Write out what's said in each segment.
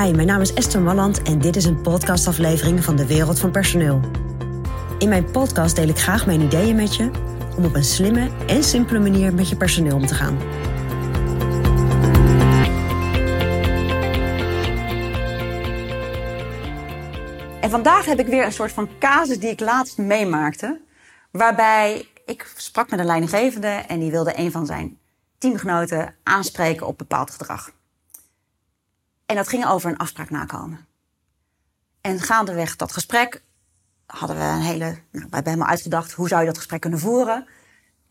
Mijn naam is Esther Malland en dit is een podcastaflevering van de Wereld van Personeel. In mijn podcast deel ik graag mijn ideeën met je om op een slimme en simpele manier met je personeel om te gaan. En vandaag heb ik weer een soort van casus die ik laatst meemaakte. Waarbij ik sprak met een leidinggevende en die wilde een van zijn teamgenoten aanspreken op bepaald gedrag. En dat ging over een afspraak nakomen. En gaandeweg dat gesprek hadden we een hele. Nou, wij hebben uitgedacht hoe zou je dat gesprek kunnen voeren.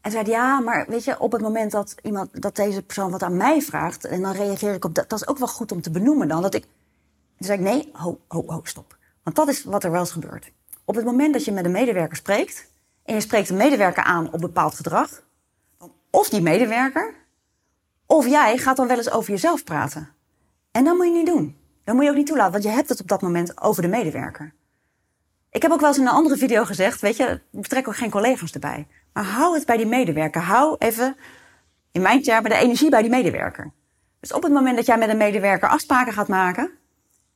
En zei ja, maar weet je, op het moment dat iemand dat deze persoon wat aan mij vraagt, en dan reageer ik op dat, dat is ook wel goed om te benoemen dan. Dat ik. Toen zei ik nee, ho, ho, ho, stop. Want dat is wat er wel eens gebeurt. Op het moment dat je met een medewerker spreekt en je spreekt een medewerker aan op bepaald gedrag, of die medewerker, of jij gaat dan wel eens over jezelf praten. En dat moet je niet doen. Dat moet je ook niet toelaten, want je hebt het op dat moment over de medewerker. Ik heb ook wel eens in een andere video gezegd, weet je, betrek ook geen collega's erbij. Maar hou het bij die medewerker. Hou even, in mijn termen, de energie bij die medewerker. Dus op het moment dat jij met een medewerker afspraken gaat maken,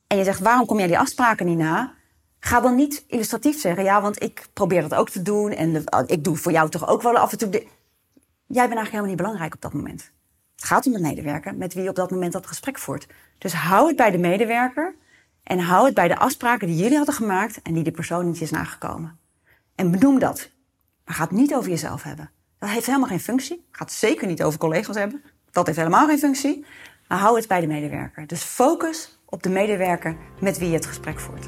en je zegt, waarom kom jij die afspraken niet na? Ga dan niet illustratief zeggen, ja, want ik probeer dat ook te doen en ik doe voor jou toch ook wel af en toe. Jij bent eigenlijk helemaal niet belangrijk op dat moment. Het gaat om de medewerker met wie je op dat moment dat gesprek voert. Dus hou het bij de medewerker en hou het bij de afspraken die jullie hadden gemaakt en die de persoon niet is nagekomen. En benoem dat. Maar ga het niet over jezelf hebben. Dat heeft helemaal geen functie. Ga het zeker niet over collega's hebben. Dat heeft helemaal geen functie. Maar hou het bij de medewerker. Dus focus op de medewerker met wie je het gesprek voert.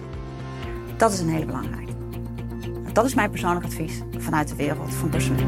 Dat is een hele belangrijke. Dat is mijn persoonlijk advies vanuit de wereld van personeel.